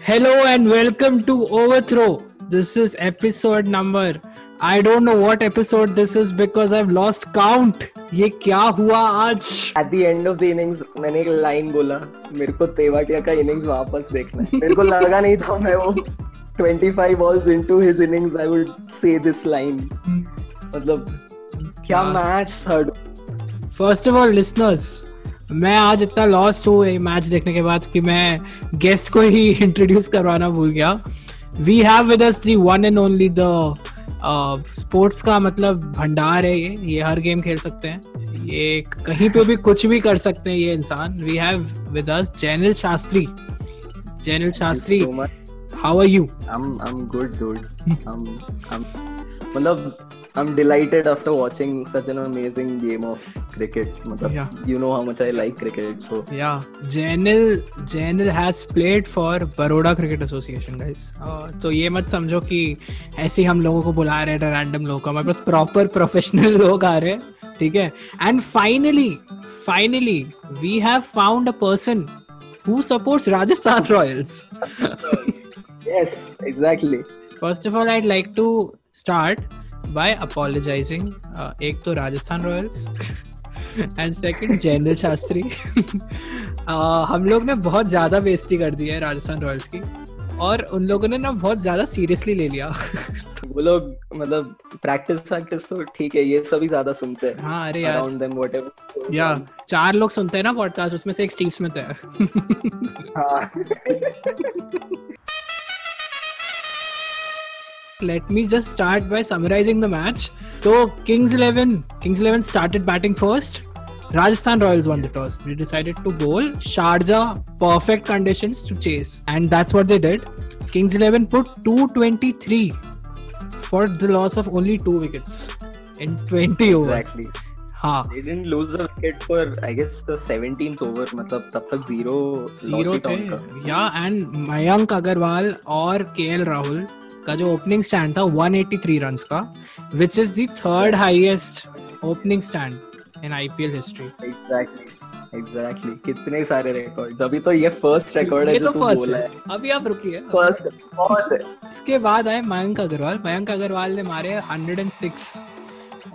Hello and welcome to Overthrow. This is episode number. I don't know what episode this is because I've lost count. ये क्या हुआ आज at the end of the innings मैंने एक line बोला मेरे को तेवाटिया का इनिंग्स वापस देखना है मेरे को लगा नहीं था मैं वो 25 balls into his innings I would say this line मतलब क्या मैच था फर्स्ट ऑफ ऑल लिसनर्स मैं आज इतना लॉस्ट हूँ मैच देखने के बाद कि मैं गेस्ट को ही इंट्रोड्यूस करवाना भूल गया। We have with us the one and only the sports का मतलब भंडार है ये। ये हर गेम खेल सकते हैं। ये कहीं पे भी कुछ भी कर सकते हैं ये इंसान। We have with us Jainil Shastri Jainil Shastri how are you I'm I'm good dude. I'm I'm मतलब I'm delighted after watching such an amazing game of cricket मतलब Yeah. you know how much I like cricket so Yeah, Janil Janil has played for Baroda Cricket Association, guys. Uh, तो ये मत समझो कि ऐसे ही हम लोगों को बुला रहे हैं रैंडम लोग हमारे पास प्रॉपर प्रोफेशनल लोग आ रहे हैं ठीक है and finally finally we have found a person who supports Rajasthan Royals yes exactly first of all I like to by apologising एक तो Rajasthan Royals and second Jainil Shastri. Uh, हम लोग ने बहुत ज़्यादा बेइज्जती कर दी है राजस्थान रॉयल्स की और उन लोगों ने ना बहुत ज़्यादा सीरियसली ले लिया। वो लोग मतलब प्रैक्टिस प्रैक्टिस तो ठीक है ये सभी ज़्यादा सुनते हैं। हाँ अरे यार। अराउंड देम व्हाटएवर या चार लोग सुनते हैं ना पॉडकास्ट उसमें से एक स्टीव स्मिथ है। हाँ। let me just start by summarizing the match. So Kings 11, Kings 11 started batting first. Rajasthan Royals won the toss. They decided to bowl. Sharjah perfect conditions to chase, and that's what they did. Kings 11 put 223 for the loss of only two wickets in 20 overs. exactly हाँ they didn't lose a wicket for I guess the 17th over मतलब तब तक zero zero थे या and Mayank Agarwal और के L Rahul का जो ओपनिंग स्टैंड था 183 रन्स का which is the third highest opening stand in IPL history exactly exactly कितने सारे रिकॉर्ड्स अभी तो ये फ़र्स्ट रिकॉर्ड है जो तो तू बोला है। अभी आप रुकिए। फ़र्स्ट बहुत। है इसके बाद आए मयंक अग्रवाल। मयंक अग्रवाल ने मारे 106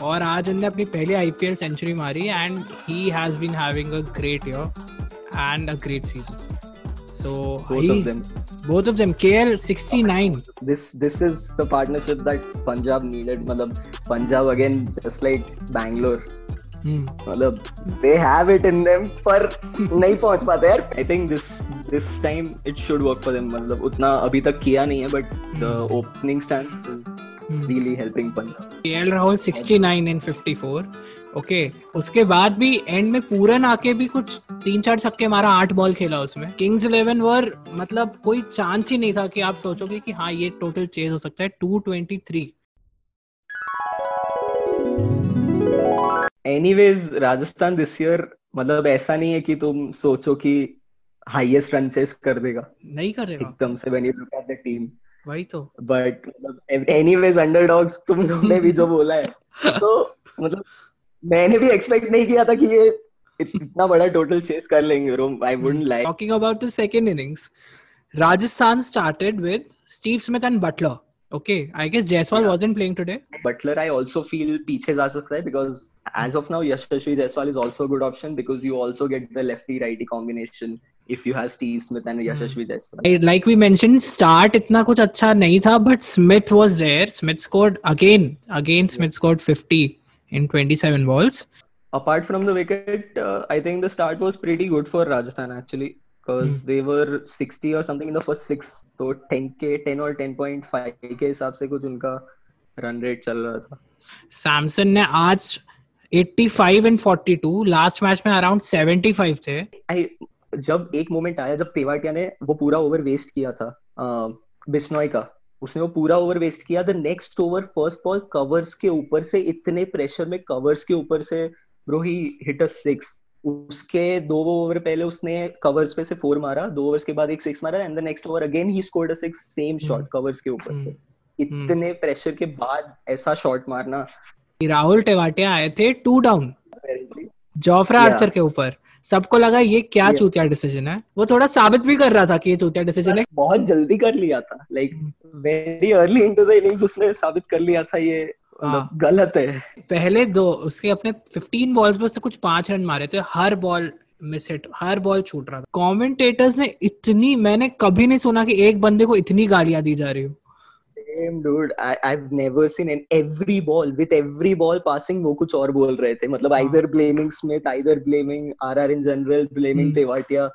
और आज उनने अपनी पहली आईपीएल सेंचुरी मारी and he has been having a great year and a great season so both of them KL 69 this this is the partnership that Punjab needed मतलब Punjab again just like Bangalore Hmm. मतलब they have it in them पर नहीं पहुँच पाते यार I think this this time it should work for them मतलब उतना अभी तक किया नहीं है but the opening stance is Hmm. really helping Punjab KL Rahul 69 in 54 okay okay. उसके बाद भी एंड में पूरन आके भी कुछ तीन चार छक्के मारा आठ बॉल खेला उसमें। किंग्स इलेवन वर मतलब कोई चांस ही नहीं था कि आप सोचोगे कि हाँ ये टोटल चेज हो सकता है 223 एनीवेज राजस्थान दिस ईयर मतलब ऐसा नहीं है कि तुम सोचो कि हाईएस्ट रन चेस कर देगा। नहीं करेगा एकदम से when you look at the team वही तो। बट मतलब एनीवेज अंडरडॉग्स तुम लोगों ने भी जो बोला है तो मतलब मैंने भी एक्सपेक्ट नहीं किया था कि ये इतना बड़ा टोटल चेस कर लेंगे रोम I wouldn't like talking about the second innings Rajasthan started with Steve Smith and Butler okay I guess Jaiswal Yeah. wasn't playing today Buttler I also feel पीछे जा सकता है because as of now Yashasvi Jaiswal is also good option because you also get the lefty righty combination if you have Steve Smith and Yashasvi Jaiswal like we mentioned start इतना कुछ अच्छा नहीं था but Smith was there Smith scored again again Smith scored 50 in 27 balls apart from the wicket, uh, I think the start was pretty good for Rajasthan actually because hmm. they were 60 or something in the first six. तो 10k, 10 और 10.5 के हिसाब से कुछ उनका run rate चल रहा था. सैमसन ने आज 85 इन 42 लास्ट मैच में अराउंड 75 थे I जब एक मोमेंट आया जब तेवाटिया ने वो पूरा ओवर वेस्ट किया था बिश्नोई का उसने वो पूरा ओवर वेस्ट किया। The next over first ball covers के ऊपर से इतने प्रेशर में कवर्स के ऊपर से bro he hit a six उसके दो ओवर पहले उसने कवर्स पे से फोर मारा। दो ओवर्स के बाद एक सिक्स मारा and the next over again he scored a six same shot covers के ऊपर से। इतने प्रेशर के बाद ऐसा शॉट मारना। राहुल टेवाटिया आए थे टू डाउन जोफ्रा आर्चर के ऊपर। सबको लगा ये क्या चूतिया डिसीज़न है? वो थोड़ा साबित भी कर रहा था कि ये चूतिया डिसीज़न है। बहुत जल्दी कर लिया था। Like very early into the innings उसने साबित कर लिया था ये मतलब हाँ। गलत है। पहले दो उसके अपने 15 बॉल्स में उसने कुछ पाँच रन मारे थे हर बॉल मिस हिट हर बॉल छूट रहा था। कमेंटेटर्स ने इतनी मैंने कभी नहीं सुना कि एक बंदे को इतनी गालियाँ दी जा रही हो। Same dude I I've never seen in every ball with every ball passing वो कुछ और बोल रहे थे मतलब हाँ। either blaming Smith either blaming RR in general blaming Hmm. Tewatia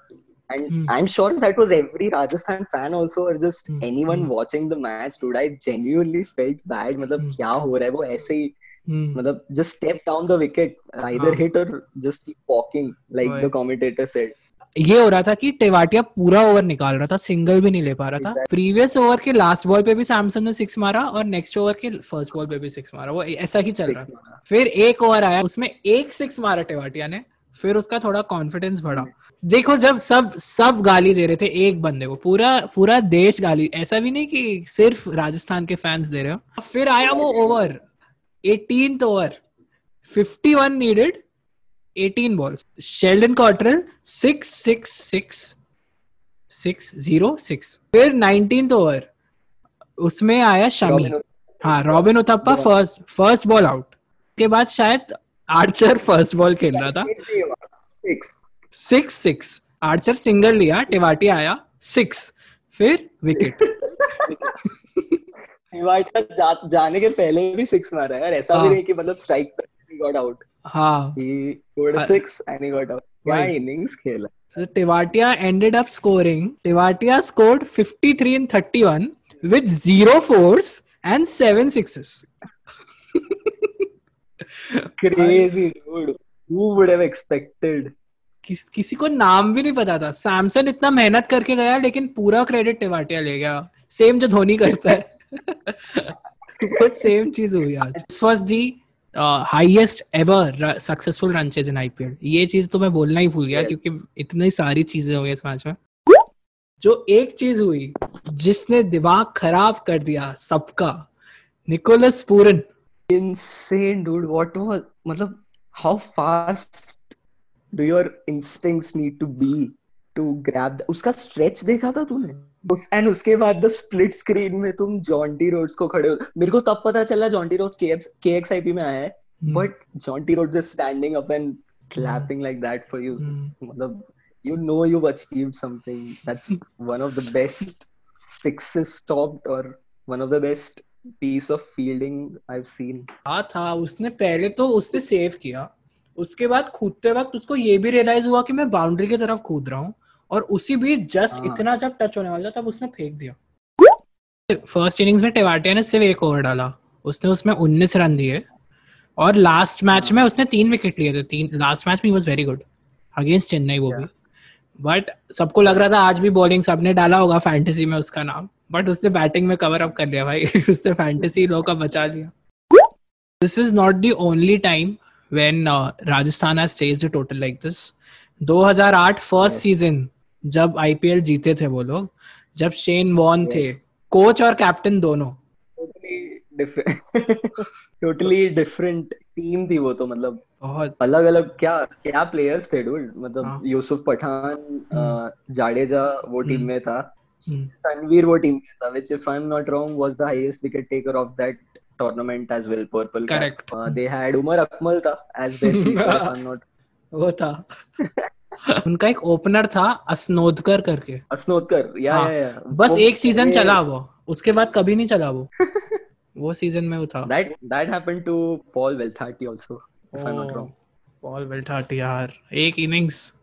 and Hmm. I'm sure that was every Rajasthan fan also or just Hmm. anyone Hmm. watching the match dude I genuinely felt bad मतलब Hmm. क्या हो रहा है वो ऐसे ही हम्म, मतलब just step down the wicket either हाँ। hit or just keep walking like वही। the commentator said ये हो रहा था कि टेवाटिया पूरा ओवर निकाल रहा था सिंगल भी नहीं ले पा रहा था। प्रीवियस ओवर के लास्ट बॉल पे भी सैमसन ने सिक्स मारा और नेक्स्ट ओवर के फ़र्स्ट बॉल पे भी सिक्स मारा। वो ऐसा ही चल रहा। था फिर एक ओवर आया उसमें एक सिक्स मारा टेवाटिया ने फिर उसका थोड़ा कॉन्फिडेंस बढ़ा। देखो जब सब सब गाली दे रहे थे एक बंदे को पूरा पूरा देश गाली ऐसा भी नहीं कि सिर्फ़ राजस्थान के फैंस दे रहे हो। फिर आया वो over 18th over 51 needed 18 balls. Sheldon cottrell 6 6 6 6 0 6 फिर 19th ओवर उसमें आया शमी Robin हाँ Robin Uthappa. First first ball out के बाद शायद आर्चर फ़र्स्ट बॉल खेल रहा था। Six. Six six Archer single लिया टिवाटी आया सिक्स फिर विकेट तिवारी जा, जाने के पहले भी सिक्स मारा है। यार ऐसा हाँ। भी नहीं कि मतलब स्ट्राइक पर गॉट आउट हाँ। Scored. Six and got out क्या इनिंग्स खेला। So Tivatia ended up scoring. Tivatia scored 53 in 31 with zero fours and seven sixes. Crazy dude would have expected किस, किसी को नाम भी नहीं पता था। सैमसन इतना मेहनत करके गया लेकिन पूरा क्रेडिट टिवाटिया ले गया। सेम जो धोनी करता है। सेम चीज़ हुई आज। This was the highest ever successful run in IPL ये चीज़ तो मैं बोलना ही भूल गया. क्योंकि इतनी सारी चीज़ें हुई इस मैच में। जो एक चीज़ हुई जिसने दिमाग खराब कर दिया सबका Nicholas Pooran. Insane dude. What was मतलब how fast do your instincts need to be? To grab the, उसका stretch देखा था तूने? उस एंड उसके बाद द स्प्लिट स्क्रीन में तुम जॉन्टी रोड्स को खड़े हो। मेरे को तब पता चला जॉन्टी रोड्स केएक्सआईपी में आया है. But Jonty Rhodes just standing up and clapping like that for you. Hmm. मतलब you know you've achieved something. That's one of the best sixes stopped or one of the best piece of fielding I've seen. हाँ था। उसने पहले तो उससे save किया। उसके बाद कूदते वक्त उसको ये भी रियलाइज़ हुआ कि मैं बाउंड्री की तरफ़ कूद रहा हूँ। और उसी बीच जस्ट हाँ। इतना जब टच होने वाला था तब उसने फेंक दिया। फ़र्स्ट इनिंग्स में टेवाटिया ने सिर्फ़ एक ओवर डाला। उसने उसमें 19 रन दिए। और लास्ट मैच में उसने तीन विकेट लिए थे। तीन लास्ट मैच में was very good against Chennai वो भी। बट सबको लग रहा था आज भी बॉलिंग सबने डाला होगा फैंटेसी में उसका नाम। बट उसने बैटिंग में कवर अप कर लिया भाई। उसने फैंटेसी लो का बचा लिया। This is not the only time when Rajasthan has total like this 2008 first season जब आईपीएल जीते थे वो लोग जब शेन वॉन yes. थे कोच और कैप्टन दोनों। टोटली डिफरेंट टीम थी वो तो मतलब अलग अलग क्या क्या प्लेयर्स थे डूड मतलब हाँ. यूसुफ पठान जाडेजा वो टीम हम्म। में था। हम्म। तनवीर वो टीम में था which if I am not wrong was the highest wicket taker of that tournament as well purple they had Umar Akmal था एज वो था। उनका एक ओपनर था अस्नोदकर करके। असनोदकर या हाँ, या या। बस एक सीज़न चला वो उसके बाद कभी नहीं चला वो। वो सीज़न में वो था। That that happened to Paul Velthati also if I'm not wrong. Paul Valthaty यार। एक innings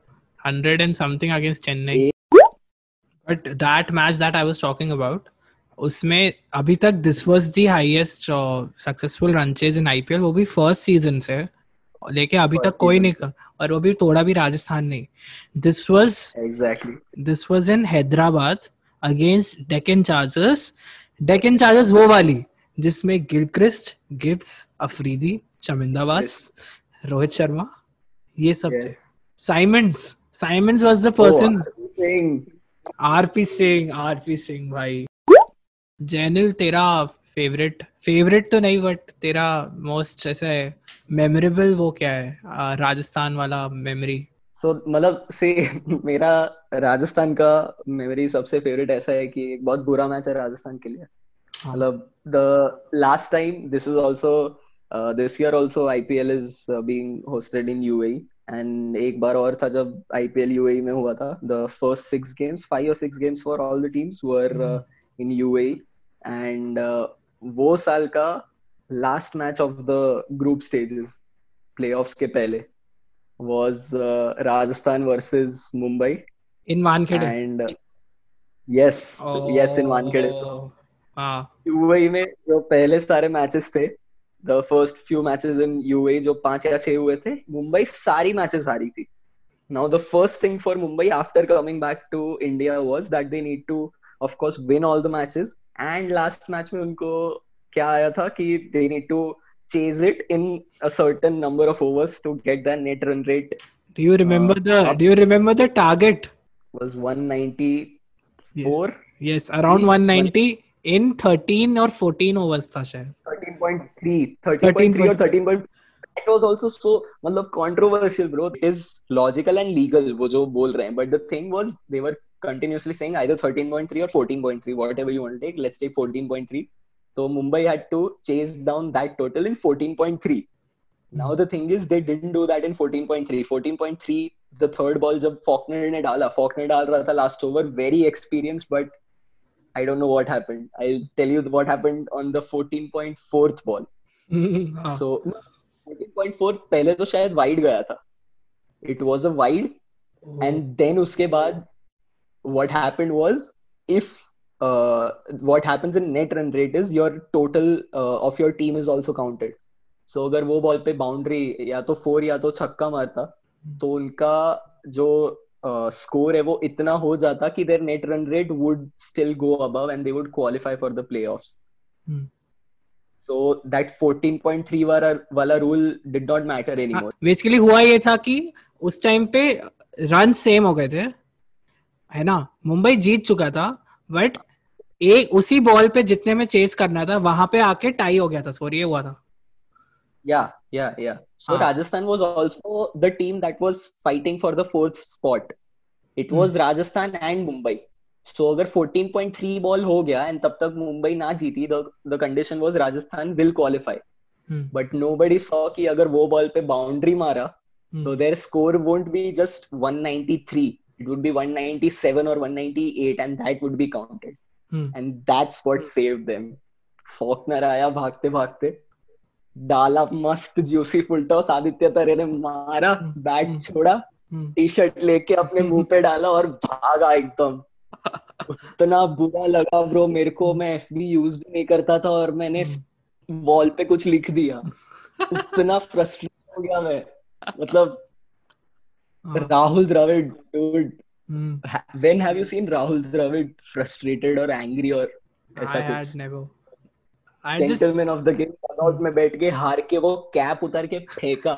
100 and something against Chennai but that match that I was talking about उसमें अभी तक this was the highest successful run chase in IPL वो भी first season से। लेके अभी तक कोई नहीं कर और वो भी थोड़ा भी राजस्थान नहीं। This was exactly. This was in Hyderabad against Deccan Chargers Deccan Chargers वो वाली जिसमें गिलक्रिस्ट गिब्स अफरीदी चमिंदावास रोहित शर्मा ये सब थे। Yes. Symonds Symonds was the person Singh. RP Singh RP Singh भाई। जैनिल तेरा फेवरेट फेवरेट तो नहीं बट तेरा मोस्ट ऐसे मेमोरेबल वो क्या है? राजस्थान वाला मेमोरी सो मतलब से मेरा राजस्थान का मेमोरी सबसे फेवरेट ऐसा है कि एक बहुत बुरा मैच है राजस्थान के लिए. हाँ। मतलब the last time this is also this year also IPL is being hosted in UAE and एक बार और था जब आईपीएल यूएई में हुआ था. The first six games five और six games for all the teams were in UAE and वो साल का last match of the group stages playoffs के पहले was Rajasthan Rajasthan versus Mumbai. In Wankhede and uh, yes oh, yes in Wankhede so हाँ UAE में जो पहले सारे मैचेस थे the first few matches in UAE जो पाँच या छह हुए थे मुंबई सारी मैचेस हारी थी। Now the first thing for Mumbai after coming back to India was that they need to of course win all the matches and last match में उनको क्या आया था कि they need to chase it in a certain number of overs to get the net run rate do you remember Uh, the up- do you remember the target was 194 yes around Three, 190 in 13 or 14 overs था शायद 13.3 13.3 or 13. It was also so मतलब controversial bro it is logical and legal वो जो बोल रहे हैं but the thing was they were continuously saying either 13.3 or 14.3 whatever you want to take let's take 14.3 so Mumbai had to chase down that total in 14.3 now the thing is they didn't do that in 14.3 14.3 the third ball जब Faulkner ने डाला Faulkner डाल रहा था last over very experienced but I don't know what happened I'll tell you what happened on the 14.4th ball हाँ, so 14.4 पहले तो शायद वाइड गया था it was a wide and then उसके बाद what happened was if uh, what happens in net run rate is your total uh, of your team is also counted. So अगर वो बॉल पे बाउंड्री या तो four या तो छक्का मारता तो उनका जो स्कोर है वो इतना हो जाता कि their net run rate would still go above and they would qualify for the playoffs so that 14.3 वाला वाला rule did not matter anymore basically हुआ ये था कि उस टाइम पे रन सेम हो गए थे है ना? मुंबई जीत चुका था बट एक उसी बॉल पे जितने में चेस करना था वहाँ पे आके टाई हो गया था सॉरी ये हुआ था। Yeah yeah yeah so Rajasthan was also the team that was fighting for the fourth spot it was Rajasthan and Mumbai so अगर 14.3 बॉल हो गया एंड तब तक मुंबई ना जीती the condition was Rajasthan will qualify but nobody saw कि अगर वो बॉल पे बाउंड्री मारा hmm. तो their score won't be just 193 it would be 197 or 198 and that would be counted. And that's what saved them. Faulkner आया भागते भागते डाला मस्त जूसी फुल टॉस आदित्य तरे ने मारा बैट। छोड़ा टी शर्ट लेके अपने मुँह पे डाला और भागा एकदम उतना बुरा लगा ब्रो मेरे को मैं एफबी यूज़ भी नहीं करता था और मैंने वॉल पे कुछ लिख दिया उतना फ्रस्ट्रेट हो गया मैं मतलब राहुल द्रविड़ हम्म, when have you seen Rahul Dravid frustrated or angry or ऐसा I कुछ had never. I just gentleman of the game dugout में बैठ के हार के वो कैप उतार के फेंका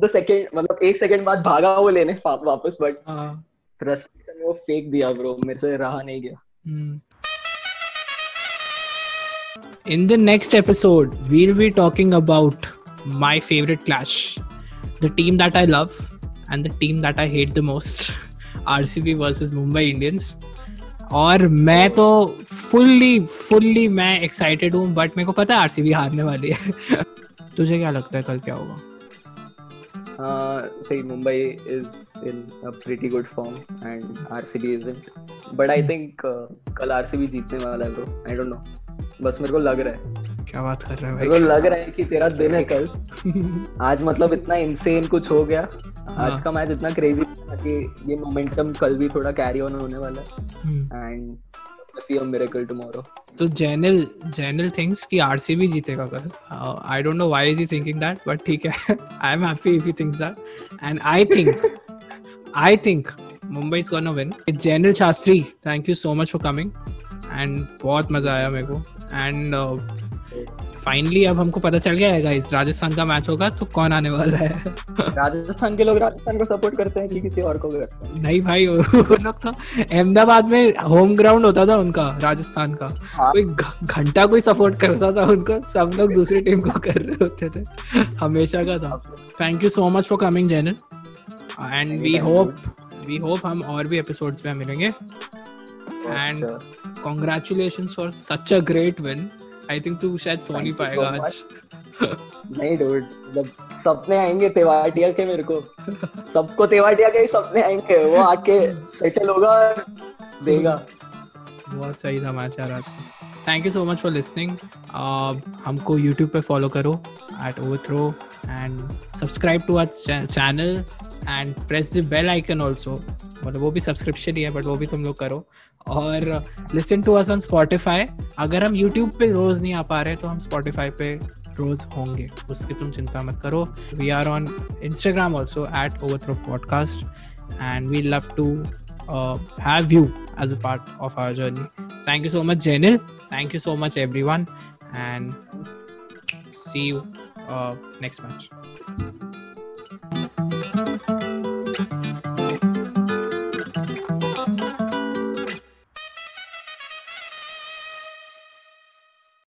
द सेकंड मतलब एक सेकंड बाद भागा वो लेने वा- वापस बट हाँ, फ्रस्ट्रेशन में वो फेंक दिया ब्रो मेरे से रहा नहीं गया Hmm. In the next episode, we'll be talking about my favorite clash the team that I love and the team that I hate the most RCB versus Mumbai Indians. और मैं तो फुल्ली फुल्ली मैं excited हूँ but मेरे को पता है RCB हारने वाली है तुझे क्या लगता है कल क्या होगा uh, say Mumbai is in a pretty good form and RCB isn't. But I think uh, कल RCB जीतने वाला है bro. I don't know. बस मेरे को लग रहा है क्या बात कर रहे मेरे को लग रहा है कि तेरा दिन है कल आज मतलब इतना इंसेन कुछ हो गया हाँ। आज का मैच इतना क्रेजी था कि ये मोमेंटम कल भी थोड़ा कैरी ऑन होने वाला है। And see a miracle tomorrow तो जैनल जैनल थिंक्स कि आरसीबी जीतेगा कल। I don't know why is he thinking that but ठीक है। I am happy if he thinks that and I think I think Mumbai is gonna win Jainil Shastri thank you so much for coming and बहुत मज़ा आया मेरे को। And finally अब हमको पता चल गया है गाइस राजस्थान का मैच होगा तो कौन आने वाला है? राजस्थान के लोग राजस्थान को सपोर्ट करते हैं कि किसी और को करते हैं। नहीं भाई लोग तो अहमदाबाद में होम ग्राउंड होता था उनका राजस्थान का। हाँ। कोई घंटा कोई सपोर्ट करता था उनको सब लोग दूसरी टीम को कर रहे होते थे। हमेशा का था। Thank you so much for coming Jainil and we hope we hope हम और भी एपिसोड्स में मिलेंगे। And congratulation for such a great win I think तू शायद सो नहीं पाएगा आज। नहीं डूड मतलब सपने आएँगे तेवाटिया के मेरे को। सबको तेवाटिया के ही सपने आएँगे वो आके सेटल होगा देगा। बहुत सही था मैच यार आज। Thank you so much for listening हमको यूट्यूब पे फॉलो करो at overthrow and subscribe to our channel and press the bell icon also मतलब वो भी सब्सक्रिप्शन ही है बट वो भी तुम लोग करो। और listen to us on Spotify अगर हम यूट्यूब पे रोज नहीं आ पा रहे तो हम स्पॉटिफाई पे रोज होंगे। उसकी तुम चिंता मत करो। We are on Instagram also at over throw podcast and we love to have you as a part of our journey thank you so much Janil. Thank you so much everyone and see you next match.